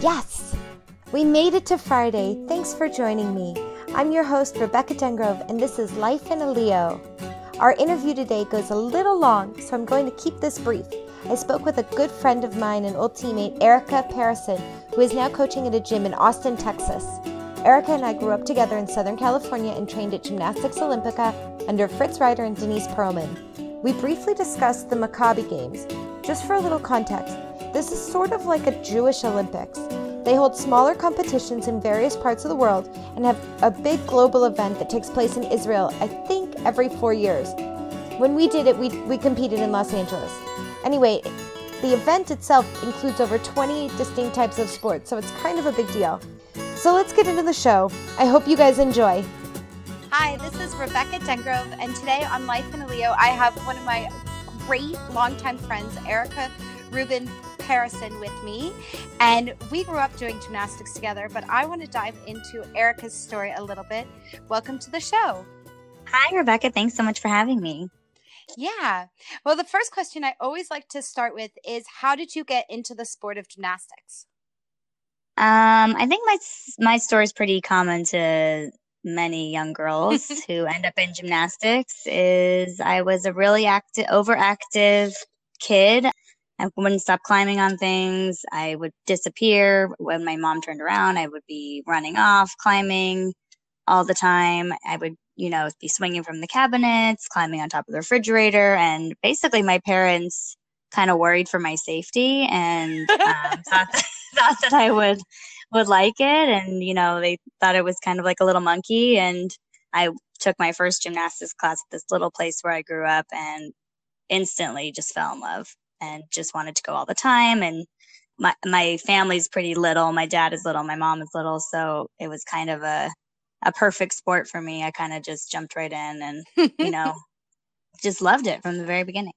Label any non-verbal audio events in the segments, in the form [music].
Yes! We made it to Friday. Thanks for joining me. I'm your host, Rebecca Dengrove, and this is Life in a Leo. Our interview today goes a little long, so I'm going to keep this brief. I spoke with a good friend of mine and old teammate, Erica Parison, who is now coaching at a gym in Austin, Texas. Erica and I grew up together in Southern California and trained at Gymnastics Olympica under Fritz Reiter and Denise Perlman. We briefly discussed the Maccabi Games. Just for a little context, this is sort of like a Jewish Olympics. They hold smaller competitions in various parts of the world and have a big global event that takes place in Israel, I think, every four years. When we did it, we, we competed in Los Angeles. Anyway, the event itself includes over 20 distinct types of sports, so it's kind of a big deal. So let's get into the show. I hope you guys enjoy. Hi, this is Rebecca Dengrove, and today on Life in a Leo, I have one of my great longtime friends, Erica Rubin Parison, with me. And we grew up doing gymnastics together, but I want to dive into Erica's story a little bit. Welcome to the show. Hi, Rebecca. Thanks so much for having me. Yeah. Well, the first question I always like to start with is how did you get into the sport of gymnastics? Um, I think my my story is pretty common to many young girls [laughs] who end up in gymnastics. Is I was a really active, overactive kid. I wouldn't stop climbing on things. I would disappear when my mom turned around. I would be running off, climbing all the time. I would, you know, be swinging from the cabinets, climbing on top of the refrigerator, and basically my parents kind of worried for my safety and um, [laughs] thought, that, thought that I would would like it. And you know, they thought it was kind of like a little monkey. And I took my first gymnastics class at this little place where I grew up, and instantly just fell in love and just wanted to go all the time. And my my family's pretty little. My dad is little. My mom is little. So it was kind of a a perfect sport for me. I kind of just jumped right in and you [laughs] know just loved it from the very beginning.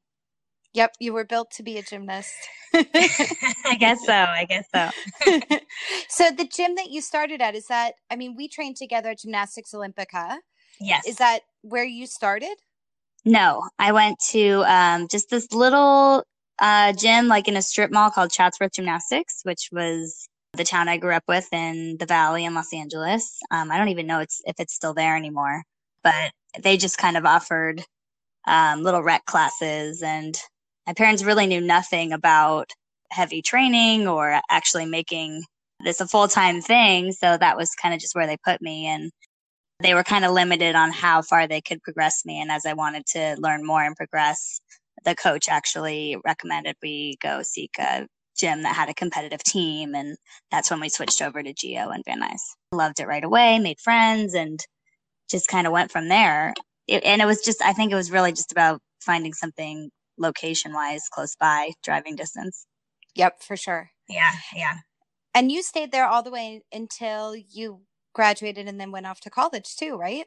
Yep, you were built to be a gymnast. [laughs] I guess so. I guess so. [laughs] so the gym that you started at is that I mean, we trained together at Gymnastics Olympica. Yes. Is that where you started? No, I went to um, just this little uh, gym, like in a strip mall called Chatsworth Gymnastics, which was the town I grew up with in the Valley in Los Angeles. Um, I don't even know it's, if it's still there anymore, but they just kind of offered um, little rec classes and my parents really knew nothing about heavy training or actually making this a full time thing. So that was kind of just where they put me. And they were kind of limited on how far they could progress me. And as I wanted to learn more and progress, the coach actually recommended we go seek a gym that had a competitive team. And that's when we switched over to Geo and Van Nuys. Loved it right away, made friends, and just kind of went from there. It, and it was just, I think it was really just about finding something location wise close by driving distance. Yep, for sure. Yeah, yeah. And you stayed there all the way until you graduated and then went off to college too, right?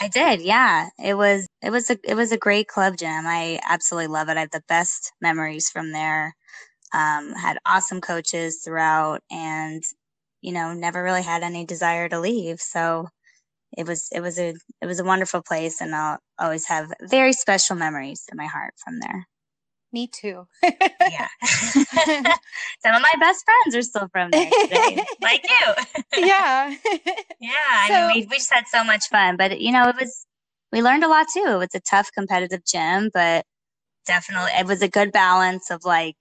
I did. Yeah. It was it was a it was a great club gym. I absolutely love it. I have the best memories from there. Um, had awesome coaches throughout and you know, never really had any desire to leave. So it was it was a it was a wonderful place and I'll always have very special memories in my heart from there. Me too. yeah. [laughs] [laughs] Some of my best friends are still from there today, [laughs] like you. yeah. yeah. So, I mean, we, we just had so much fun, but you know, it was, we learned a lot too. It was a tough competitive gym, but definitely it was a good balance of like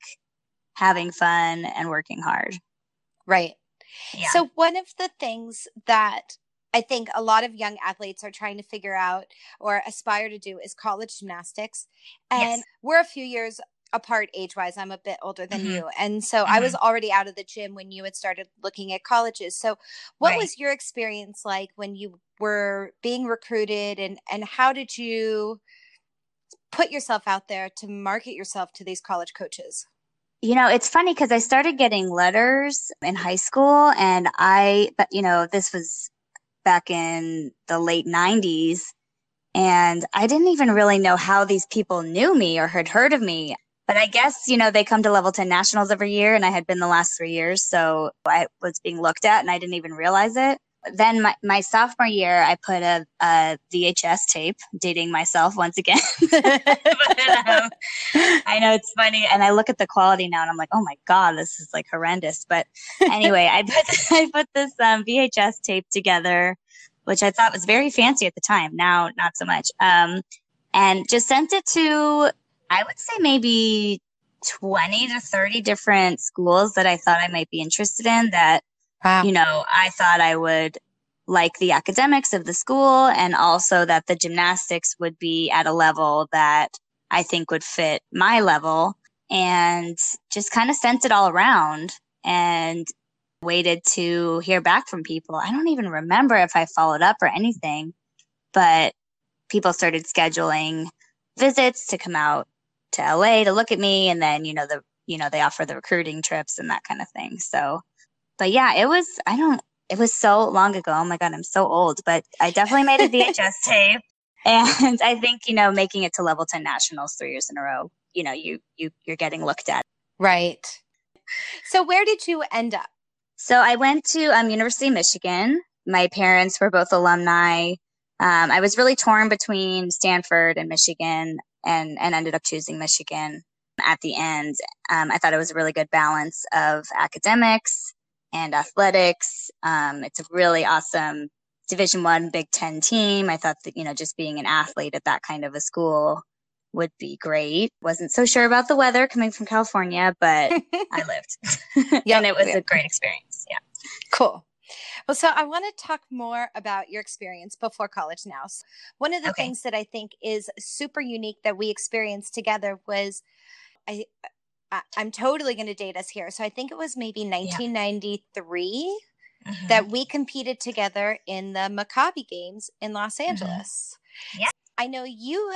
having fun and working hard. Right. Yeah. So one of the things that I think a lot of young athletes are trying to figure out or aspire to do is college gymnastics. And yes. we're a few years apart age wise. I'm a bit older than mm-hmm. you. And so mm-hmm. I was mm-hmm. already out of the gym when you had started looking at colleges. So what right. was your experience like when you were being recruited and and how did you put yourself out there to market yourself to these college coaches? You know, it's funny because I started getting letters in high school and I, but you know, this was back in the late 90s. And I didn't even really know how these people knew me or had heard of me. But I guess, you know, they come to level 10 nationals every year, and I had been the last three years. So I was being looked at and I didn't even realize it. Then my, my sophomore year, I put a, a VHS tape, dating myself once again. [laughs] but, um, I know it's funny, and I look at the quality now, and I'm like, oh my god, this is like horrendous. But anyway, I put [laughs] I put this um, VHS tape together, which I thought was very fancy at the time. Now, not so much. Um, and just sent it to, I would say maybe 20 to 30 different schools that I thought I might be interested in that Wow. You know, I thought I would like the academics of the school and also that the gymnastics would be at a level that I think would fit my level and just kind of sent it all around and waited to hear back from people. I don't even remember if I followed up or anything, but people started scheduling visits to come out to LA to look at me and then, you know, the you know, they offer the recruiting trips and that kind of thing. So but yeah, it was, I don't, it was so long ago. Oh my God, I'm so old, but I definitely made a VHS [laughs] tape. And I think, you know, making it to level 10 nationals three years in a row, you know, you, you, you're getting looked at. Right. So where did you end up? So I went to um, University of Michigan. My parents were both alumni. Um, I was really torn between Stanford and Michigan and, and ended up choosing Michigan at the end. Um, I thought it was a really good balance of academics and athletics. Um, it's a really awesome Division One Big Ten team. I thought that you know just being an athlete at that kind of a school would be great. Wasn't so sure about the weather coming from California, but [laughs] I lived, yeah, and it was yeah. a great experience. Yeah, cool. Well, so I want to talk more about your experience before college now. So one of the okay. things that I think is super unique that we experienced together was I I, am totally going to date us here. So I think it was maybe 1993 yeah. mm-hmm. that we competed together in the Maccabi Games in Los mm-hmm. Angeles. Mm-hmm. Yeah. I know you,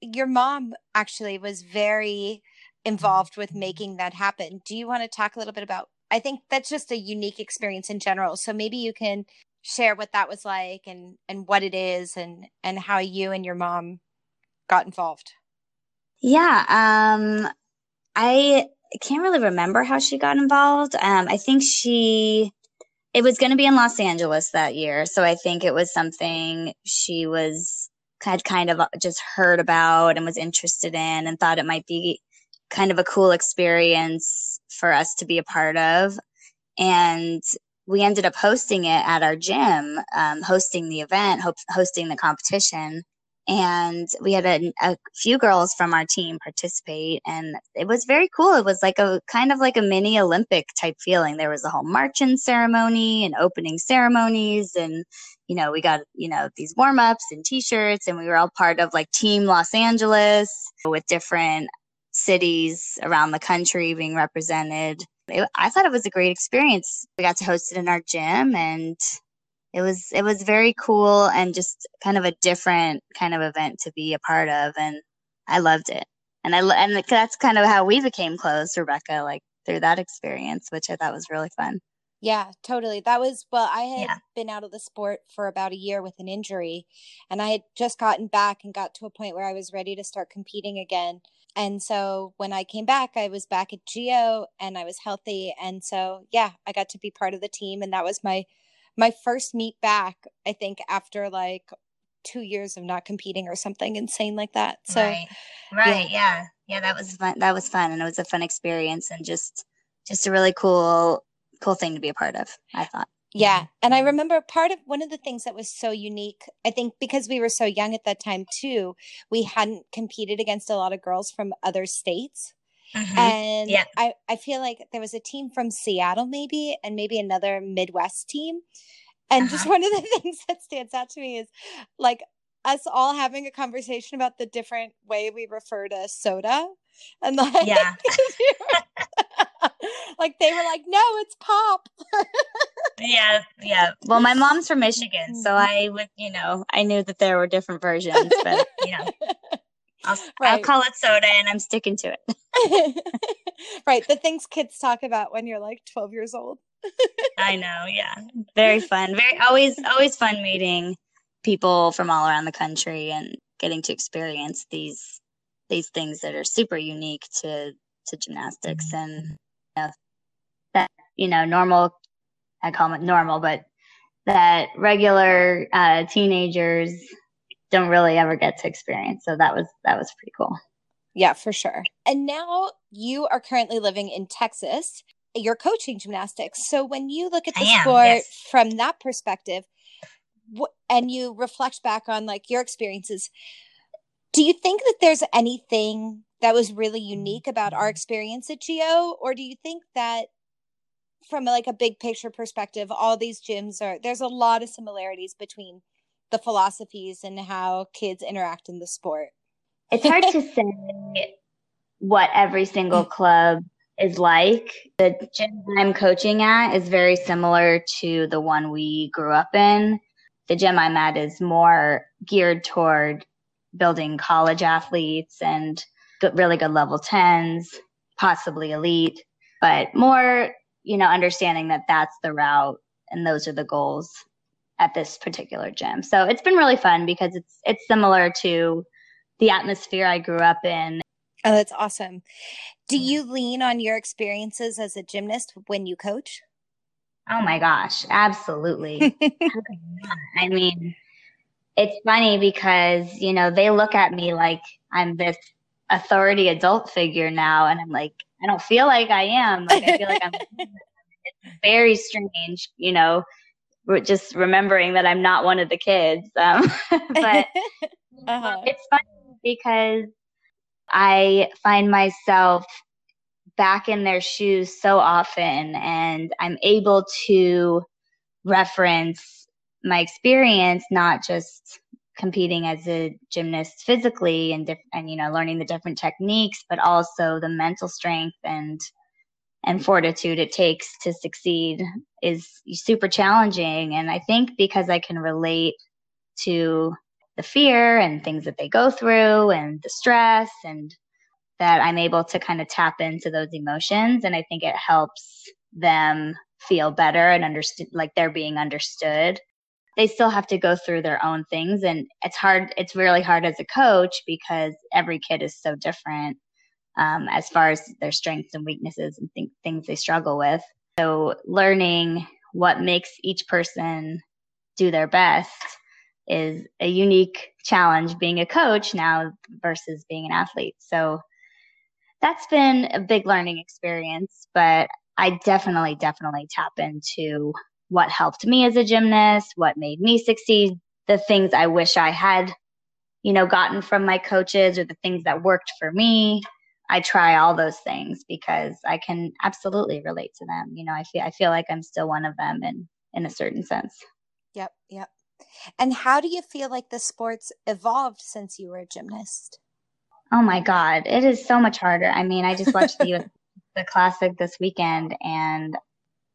your mom actually was very involved with making that happen. Do you want to talk a little bit about? I think that's just a unique experience in general. So maybe you can share what that was like and and what it is and and how you and your mom got involved. Yeah, um I can't really remember how she got involved. Um, I think she, it was going to be in Los Angeles that year. So I think it was something she was, had kind of just heard about and was interested in and thought it might be kind of a cool experience for us to be a part of. And we ended up hosting it at our gym, um, hosting the event, ho- hosting the competition and we had a, a, few girls from our team participate and it was very cool. It was like a kind of like a mini olympic type feeling. There was a whole marching ceremony and opening ceremonies and you know we got you know these warm-ups and t-shirts and we were all part of like team los angeles with different cities around the country being represented. It, i thought it was a great experience. We got to host it in our gym and it was it was very cool and just kind of a different kind of event to be a part of and I loved it. And I and that's kind of how we became close, Rebecca, like through that experience, which I thought was really fun. Yeah, totally. That was well, I had yeah. been out of the sport for about a year with an injury and I had just gotten back and got to a point where I was ready to start competing again. And so when I came back, I was back at Geo and I was healthy and so yeah, I got to be part of the team and that was my my first meet back, I think after like two years of not competing or something insane like that. So right, right, yeah. yeah, yeah, that was fun. That was fun, and it was a fun experience, and just just a really cool cool thing to be a part of. I thought. Yeah. And I remember part of one of the things that was so unique, I think because we were so young at that time too, we hadn't competed against a lot of girls from other states. Mm-hmm. And yeah. I, I feel like there was a team from Seattle, maybe, and maybe another Midwest team. And uh-huh. just one of the [laughs] things that stands out to me is like us all having a conversation about the different way we refer to soda. And like, [laughs] yeah. [laughs] like they were like, no, it's pop. yeah, yeah. Well, my mom's from Michigan, so mm-hmm. I would, you know, I knew that there were different versions, but you know, I'll, right. I'll call it soda and I'm sticking to it. [laughs] [laughs] right. The things kids talk about when you're like 12 years old. [laughs] I know. Yeah. Very fun. Very, always, always fun meeting people from all around the country and getting to experience these, these things that are super unique to, to gymnastics and you know, that, you know, normal, I call it normal, but that regular uh, teenagers don't really ever get to experience. So that was that was pretty cool. Yeah, for sure. And now you are currently living in Texas. You're coaching gymnastics. So when you look at the am, sport yes. from that perspective, and you reflect back on like your experiences, do you think that there's anything that was really unique about our experience at Geo, or do you think that from like a big picture perspective, all these gyms are there's a lot of similarities between the philosophies and how kids interact in the sport? It's hard to say what every single club is like. The gym I'm coaching at is very similar to the one we grew up in. The gym I'm at is more geared toward building college athletes and good, really good level 10s, possibly elite, but more, you know, understanding that that's the route and those are the goals at this particular gym. So it's been really fun because it's it's similar to the atmosphere I grew up in. Oh, that's awesome. Do mm-hmm. you lean on your experiences as a gymnast when you coach? Oh my gosh, absolutely. [laughs] I mean, it's funny because, you know, they look at me like I'm this authority adult figure now and I'm like I don't feel like I am. Like I feel like I'm it's [laughs] very strange, you know, just remembering that I'm not one of the kids. Um, [laughs] but [laughs] uh-huh. it's funny because I find myself back in their shoes so often and I'm able to reference my experience, not just competing as a gymnast physically and, diff- and you know learning the different techniques but also the mental strength and and fortitude it takes to succeed is super challenging. And I think because I can relate to the fear and things that they go through and the stress and that I'm able to kind of tap into those emotions. And I think it helps them feel better and understand like they're being understood. They still have to go through their own things. And it's hard, it's really hard as a coach because every kid is so different um, as far as their strengths and weaknesses and th- things they struggle with. So learning what makes each person do their best is a unique challenge being a coach now versus being an athlete. So that's been a big learning experience, but I definitely, definitely tap into what helped me as a gymnast, what made me succeed, the things I wish I had, you know, gotten from my coaches or the things that worked for me. I try all those things because I can absolutely relate to them. You know, I feel I feel like I'm still one of them in in a certain sense. Yep, yep. And how do you feel like the sports evolved since you were a gymnast? Oh my god, it is so much harder. I mean, I just watched [laughs] the the classic this weekend and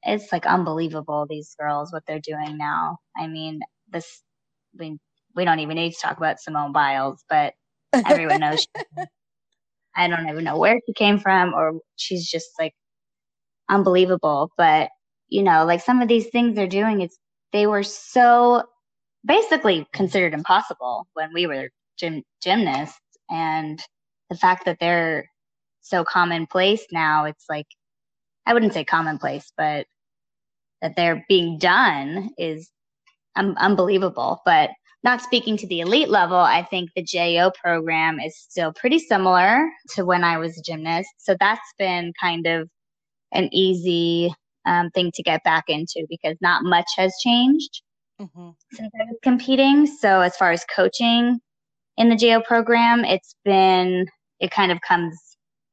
it's like unbelievable these girls what they're doing now. I mean, this we we don't even need to talk about Simone Biles, but everyone knows [laughs] I don't even know where she came from or she's just like unbelievable. But, you know, like some of these things they're doing, it's, they were so basically considered impossible when we were gym, gymnasts. And the fact that they're so commonplace now, it's like, I wouldn't say commonplace, but that they're being done is um, unbelievable. But not speaking to the elite level, I think the JO program is still pretty similar to when I was a gymnast. So that's been kind of an easy um, thing to get back into because not much has changed mm-hmm. since I was competing. So as far as coaching in the JO program, it's been it kind of comes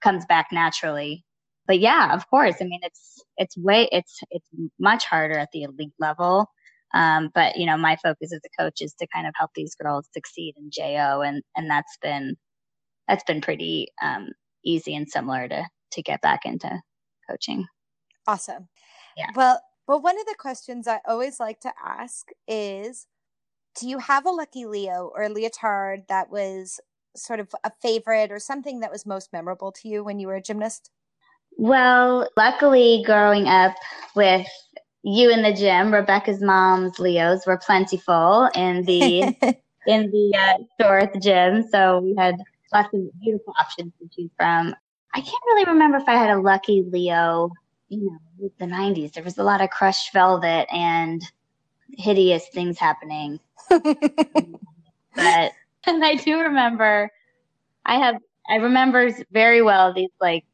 comes back naturally. But yeah, of course. I mean, it's it's way it's it's much harder at the elite level um, but you know, my focus as a coach is to kind of help these girls succeed in JO, and and that's been that's been pretty um, easy and similar to to get back into coaching. Awesome. Yeah. Well, well, one of the questions I always like to ask is, do you have a lucky Leo or a leotard that was sort of a favorite or something that was most memorable to you when you were a gymnast? Well, luckily, growing up with you in the gym, Rebecca's mom's Leos were plentiful in the [laughs] in the uh, the gym. So we had lots of beautiful options to choose from. I can't really remember if I had a lucky Leo. You know, with the '90s, there was a lot of crushed velvet and hideous things happening. [laughs] but and I do remember I have I remember very well these like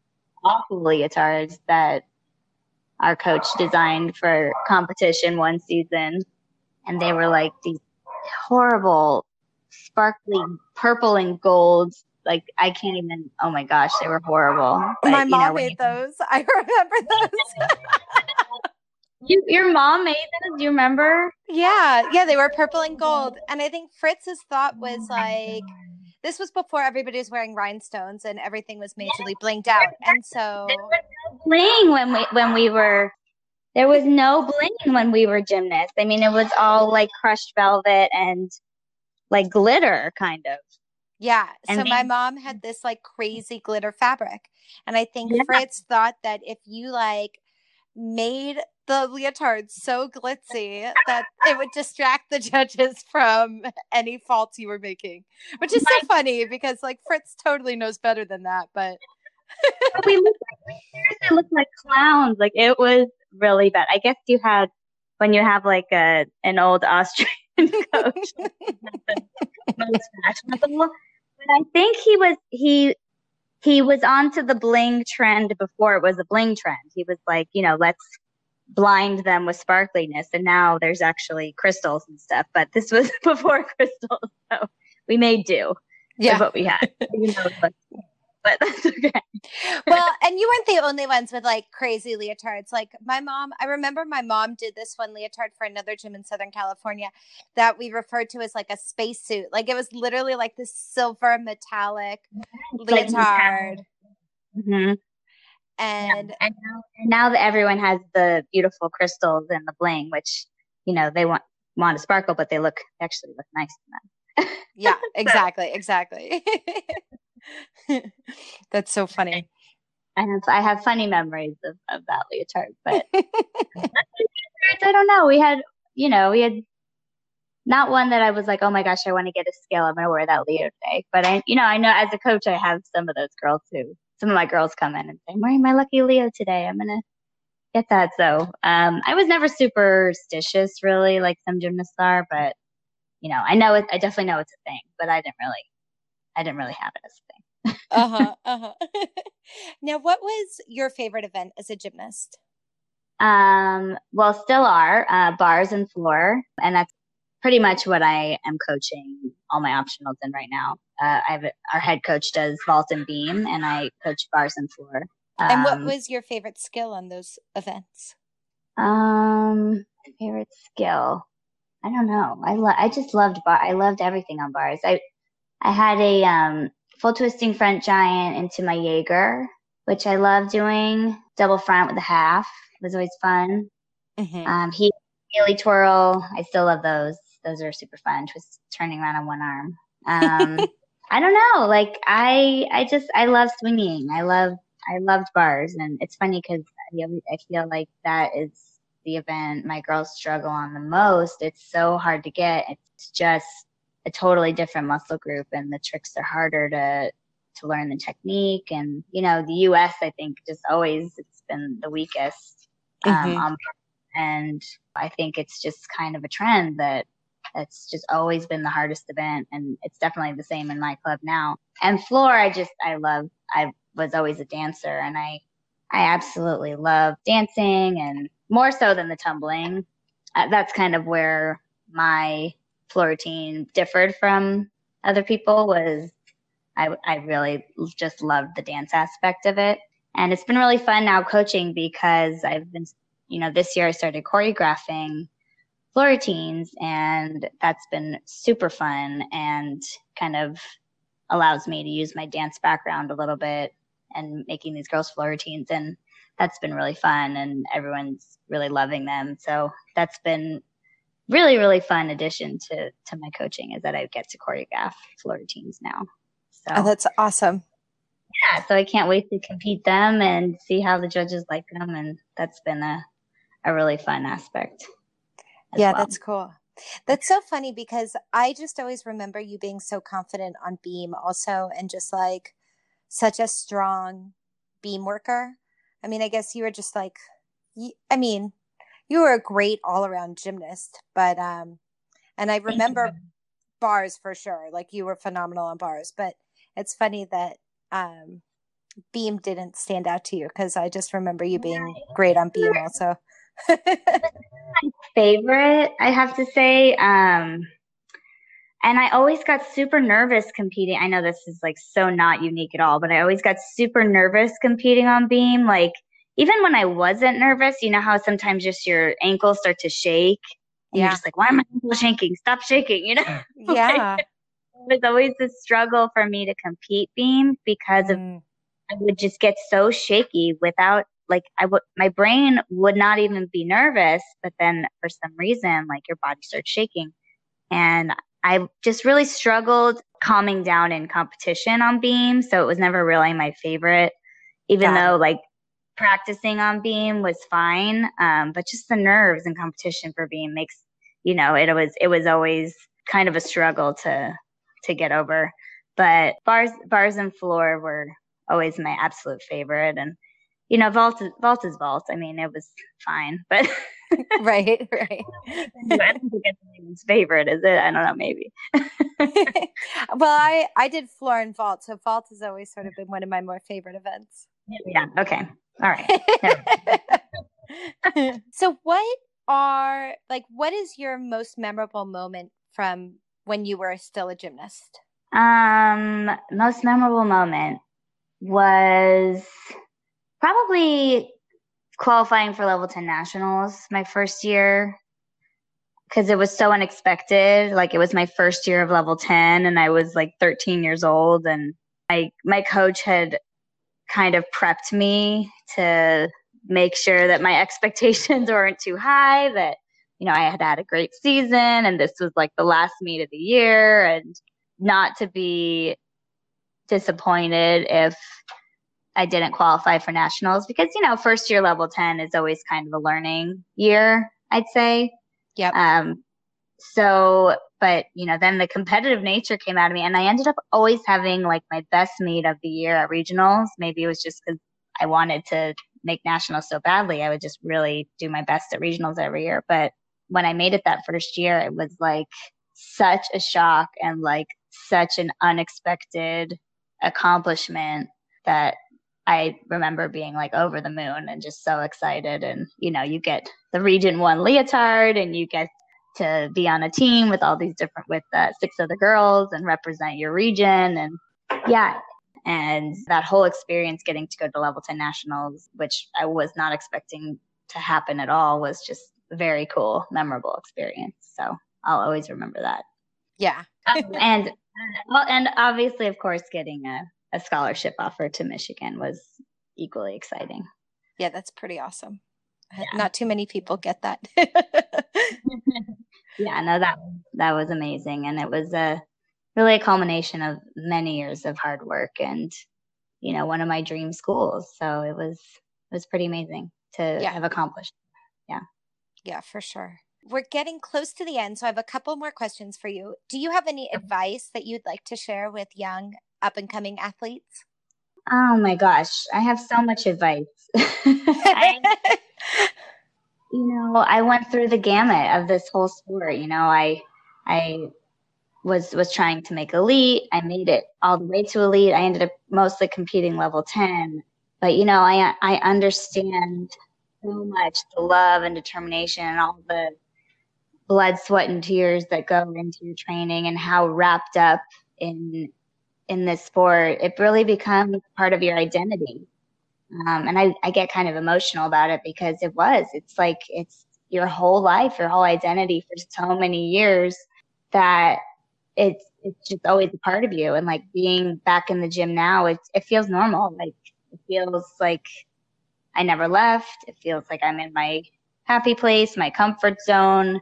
awful leotards that our coach designed for competition one season and they were like these horrible sparkly purple and gold like I can't even oh my gosh they were horrible. But, my mom know, made you, those. [laughs] I remember those. [laughs] You, your mom made those? Do you remember? Yeah. Yeah they were purple and gold. And I think Fritz's thought was like this was before everybody was wearing rhinestones and everything was majorly blinged out. And so there was no bling when we when we were there was no bling when we were gymnasts. I mean, it was all like crushed velvet and like glitter, kind of. Yeah. And so my mom had this like crazy glitter fabric. And I think yeah. Fritz thought that if you like made the leotard so glitzy that it would distract the judges from any faults you were making, which is so funny because like Fritz totally knows better than that. But we looked like looked like clowns. Like it was really bad. I guess you had when you have like a an old Austrian [laughs] coach. [laughs] But I think he was he he was onto the bling trend before it was a bling trend. He was like, you know, let's blind them with sparkliness. And now there's actually crystals and stuff. But this was [laughs] before crystals. So we made do yeah. with what we had. [laughs] you know, but that's okay. [laughs] well, and you weren't the only ones with like crazy leotards. Like my mom, I remember my mom did this one leotard for another gym in Southern California that we referred to as like a spacesuit. Like it was literally like this silver metallic leotard. Mm-hmm. And, yeah. and, now, and now that everyone has the beautiful crystals and the bling, which you know they want want to sparkle, but they look actually look nice in them. yeah, [laughs] exactly, exactly. [laughs] That's so funny. I have I have funny memories of, of that leotard, but [laughs] I don't know. We had you know we had not one that I was like, oh my gosh, I want to get a scale. I'm gonna wear that Leo today. But I, you know, I know as a coach, I have some of those girls who some of my girls come in and say, I'm wearing my lucky Leo today. I'm gonna get that. So um, I was never superstitious, really, like some gymnasts are. But you know, I know it. I definitely know it's a thing, but I didn't really, I didn't really have it as a thing uh-huh [laughs] uh-huh [laughs] now what was your favorite event as a gymnast um well still are uh, bars and floor and that's pretty much what i am coaching all my optionals in right now uh, i have our head coach does vault and beam and i coach bars and floor um, and what um, was your favorite skill on those events um favorite skill i don't know i lo- i just loved bar i loved everything on bars i i had a um full twisting front giant into my Jaeger, which I love doing. Double front with a half it was always fun. Mm-hmm. Um, he Healy twirl, I still love those. Those are super fun. Twist turning around on one arm. [laughs] Um, I don't know. Like I, I just I love swinging. I love I loved bars, and it's funny because I feel like that is the event my girls struggle on the most. It's so hard to get. It's just a totally different muscle group and the tricks are harder to to learn the technique and you know the us i think just always it's been the weakest um, mm-hmm. um, and i think it's just kind of a trend that it's just always been the hardest event and it's definitely the same in my club now and floor i just i love i was always a dancer and i i absolutely love dancing and more so than the tumbling uh, that's kind of where my floor routine differed from other people was I, I really just loved the dance aspect of it. And it's been really fun now coaching because I've been, you know, this year I started choreographing floor routines and that's been super fun and kind of allows me to use my dance background a little bit and making these girls floor routines and that's been really fun and everyone's really loving them. So that's been really really fun addition to to my coaching is that I get to choreograph floor routines now. So oh, that's awesome. Yeah, so I can't wait to compete them and see how the judges like them, and that's been a a really fun aspect. Yeah, well. that's cool. That's so funny because I just always remember you being so confident on beam, also, and just like such a strong beam worker. I mean, I guess you were just like, I mean, you were a great all around gymnast. But um, and I remember bars for sure. Like you were phenomenal on bars. But it's funny that um, beam didn't stand out to you because I just remember you being great on beam also. My favorite, I have to say. Um, and I always got super nervous competing. I know this is like so not unique at all, but I always got super nervous competing on beam. Like even when I wasn't nervous, you know how sometimes just your ankles start to shake and yeah. you're just like, why am I ankles shaking? Stop shaking, you know? [laughs] [laughs] Yeah. it was always a struggle for me to compete beam because mm. of I would just get so shaky without like I would my brain would not even be nervous, but then for some reason like your body starts shaking. And I just really struggled calming down in competition on beam, so it was never really my favorite. Even Got though like practicing on beam was fine, um, but just the nerves and competition for beam makes you know it was it was always kind of a struggle to to get over. But bars bars and floor were always my absolute favorite. And, you know, vault, is, vault is vault. I mean, it was fine, but. [laughs] right, right. [laughs] I don't think it's anyone's favorite, is it? I don't know, maybe. [laughs] well, I, I did floor and vault. So vault has always sort of been one of my more favorite events. Yeah. Okay. All right. so what are like what is your most memorable moment from when you were still a gymnast um most memorable moment was probably qualifying for level 10 nationals my first year because it was so unexpected. Like it was my first year of level 10 and i was like 13 years old and my my coach had kind of prepped me to make sure that my [laughs] expectations weren't too high that you know i had had a great season and this was like the last meet of the year and not to be disappointed if I didn't qualify for nationals because, you know, first year level 10 is always kind of a learning year, I'd say. Yep. Um, so, but, you know, then the competitive nature came out of me and I ended up always having like my best meet of the year at regionals. Maybe it was just because I wanted to make nationals so badly. I would just really do my best at regionals every year. But when I made it that first year, it was like such a shock and like such an unexpected accomplishment that I remember being like over the moon and just so excited. And, you know, you get the region one leotard and you get to be on a team with all these different, with uh, six other girls and represent your region. And yeah. And that whole experience getting to go to level 10 nationals, which I was not expecting to happen at all, was just very cool, memorable experience. So I'll always remember that. Yeah. um, [laughs] and well, and obviously, of course, getting a, a scholarship offer to Michigan was equally exciting. Yeah, that's pretty awesome. Yeah. Not too many people get that. [laughs] yeah, no, that that was amazing, and it was a really a culmination of many years of hard work, and you know, one of my dream schools. So it was it was pretty amazing to yeah. have accomplished. Yeah, yeah, for sure we're getting close to the end, so I have a couple more questions for you. Do you have any advice that you'd like to share with young up and coming athletes? Oh my gosh, I have so much advice. [laughs] I, you know, I went through the gamut of this whole sport. You know, I I was was trying to make elite. I made it all the way to elite. I ended up mostly competing level 10. But you know, I I understand so much the love and determination and all the blood, sweat, and tears that go into your training and how wrapped up in in this sport, it really becomes part of your identity. Um, and I, I get kind of emotional about it because it was. It's like it's your whole life, your whole identity for so many years that it's it's just always a part of you. And like being back in the gym now, it it feels normal. Like it feels like I never left. It feels like I'm in my happy place, my comfort zone.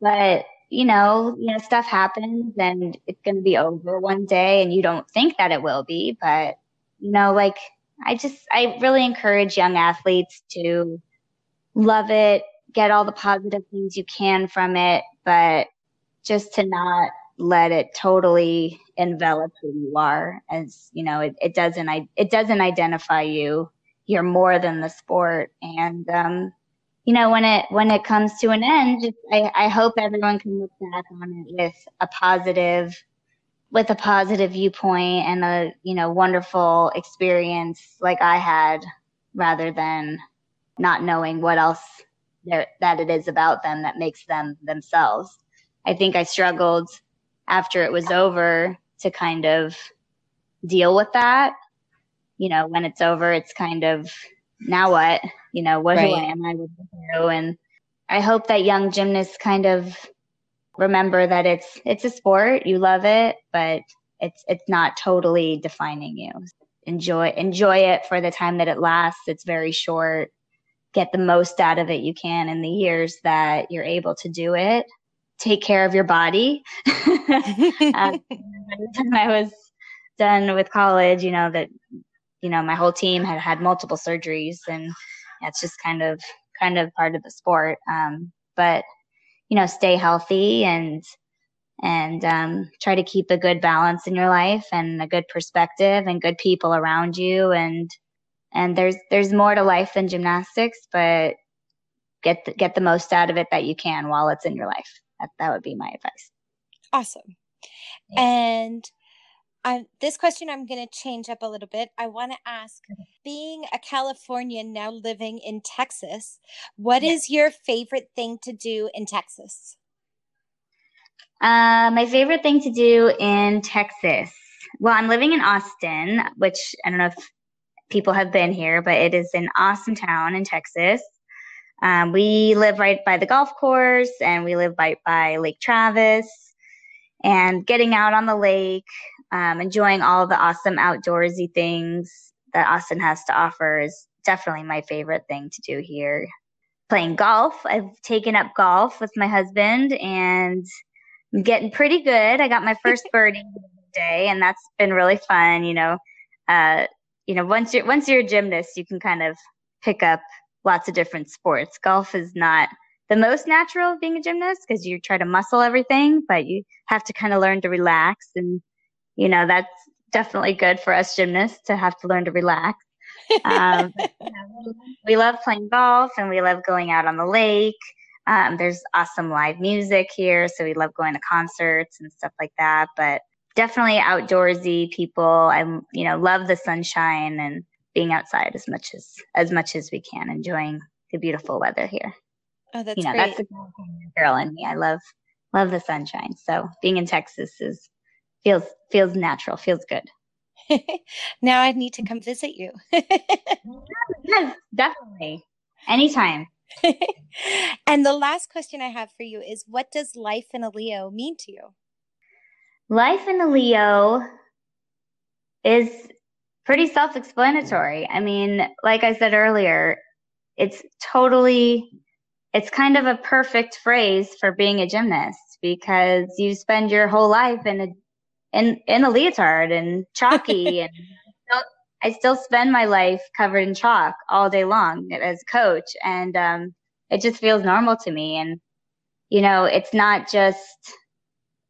But you know, you know, stuff happens and it's going to be over one day and you don't think that it will be, but you know, like I just, I really encourage young athletes to love it, get all the positive things you can from it, but just to not let it totally envelop who you are as, you know, it, it doesn't, it doesn't identify you. You're more than the sport. And, um, you know, when it when it comes to an end, just, I, I hope everyone can look back on it with a positive with a positive viewpoint and a you know wonderful experience like I had rather than not knowing what else there, that it is about them that makes them themselves. I think I struggled after it was over to kind of deal with that. You know, when it's over, it's kind of now what? You know, what right. who am I with you? And I hope that young gymnasts kind of remember that it's it's a sport, you love it, but it's it's not totally defining you. Enjoy enjoy it for the time that it lasts. It's very short. Get the most out of it you can in the years that you're able to do it. Take care of your body. [laughs] um, [laughs] I was done with college, you know that you know my whole team had had multiple surgeries, and it's just kind of kind of part of the sport. Um, but you know, stay healthy and and um, try to keep a good balance in your life and a good perspective and good people around you. And and there's there's more to life than gymnastics but get the, get the most out of it that you can while it's in your life. That, that would be my advice. Awesome. And um, this question I'm going to change up a little bit. I want to ask being a Californian now living in Texas, what is your favorite thing to do in Texas? Uh, my favorite thing to do in Texas. Well, I'm living in Austin, which I don't know if people have been here, but it is an awesome town in Texas. Um, we live right by the golf course and we live right by Lake Travis and getting out on the lake, um, enjoying all the awesome outdoorsy things that Austin has to offer is definitely my favorite thing to do here. Playing golf, I've taken up golf with my husband and I'm getting pretty good. I got my first [laughs] birdie day, and that's been really fun. You know, uh, you know, once you're once you're a gymnast, you can kind of pick up lots of different sports. Golf is not the most natural of being a gymnast because you try to muscle everything, but you have to kind of learn to relax. And, you know, that's definitely good for us gymnasts to have to learn to relax. Um, [laughs] you know, we love playing golf and we love going out on the lake. Um, there's awesome live music here, so we love going to concerts and stuff like that. But definitely outdoorsy people. I, you know, love the sunshine and being outside as much as as much as we can, enjoying the beautiful weather here. Oh, that's you know, great. that's the girl in me. I love love the sunshine. So being in Texas is feels feels natural, feels good. [laughs] now I need to come visit you. [laughs] yes, definitely. Anytime. [laughs] and the last question I have for you is what does life in a Leo mean to you? Life in a Leo is pretty self explanatory. I mean, like I said earlier, it's totally it's kind of a perfect phrase for being a gymnast because you spend your whole life in a in in a leotard and chalky [laughs] and I still spend my life covered in chalk all day long as a coach. And um, it just feels normal to me. And you know it's not just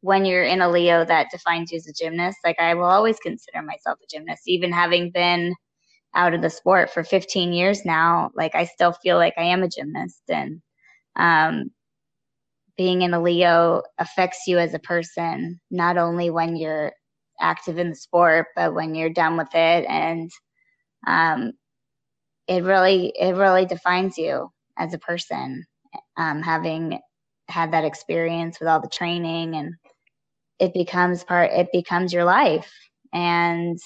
when you're in a leo that defines you as a gymnast. Like i will always consider myself a gymnast even having been out of the sport for 15 years now. Like i still feel like i am a gymnast. And um, being in a Leo affects you as a person, not only when you're active in the sport, but when you're done with it. And um, it really, it really defines you as a person, um, having had that experience with all the training and it becomes part, it becomes your life. And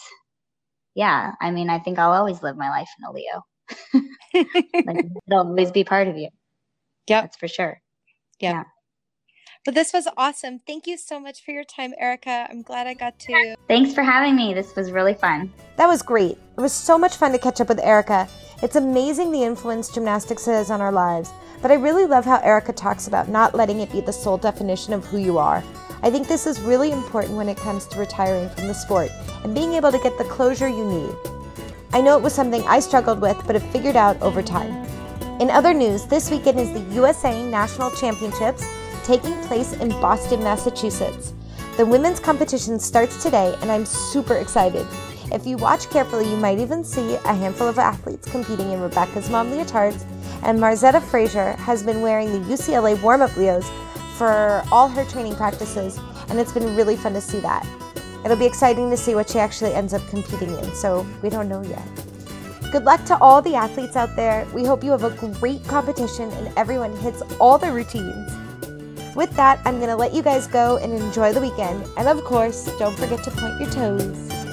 yeah, I mean, I think I'll always live my life in a Leo. [laughs] like, [laughs] it'll always be part of you. Yeah, That's for sure. Yep. Yeah. But this was awesome. Thank you so much for your time, Erica. I'm glad I got to. Thanks for having me. This was really fun. That was great. It was so much fun to catch up with Erica. It's amazing the influence gymnastics has on our lives, but I really love how Erica talks about not letting it be the sole definition of who you are. I think this is really important when it comes to retiring from the sport and being able to get the closure you need. I know it was something I struggled with, but have figured out over time. In other news, this weekend is the USA National Championships taking place in Boston, Massachusetts. The women's competition starts today, and I'm super excited. If you watch carefully, you might even see a handful of athletes competing in Rebecca's mom leotards And Margzetta Frazier has been wearing the UCLA warm up Leos for all her training practices, and it's been really fun to see that. It'll be exciting to see what she actually ends up competing in, so we don't know yet. Good luck to all the athletes out there. We hope you have a great competition and everyone hits all the routines. With that, I'm going to let you guys go and enjoy the weekend. And of course, don't forget to point your toes.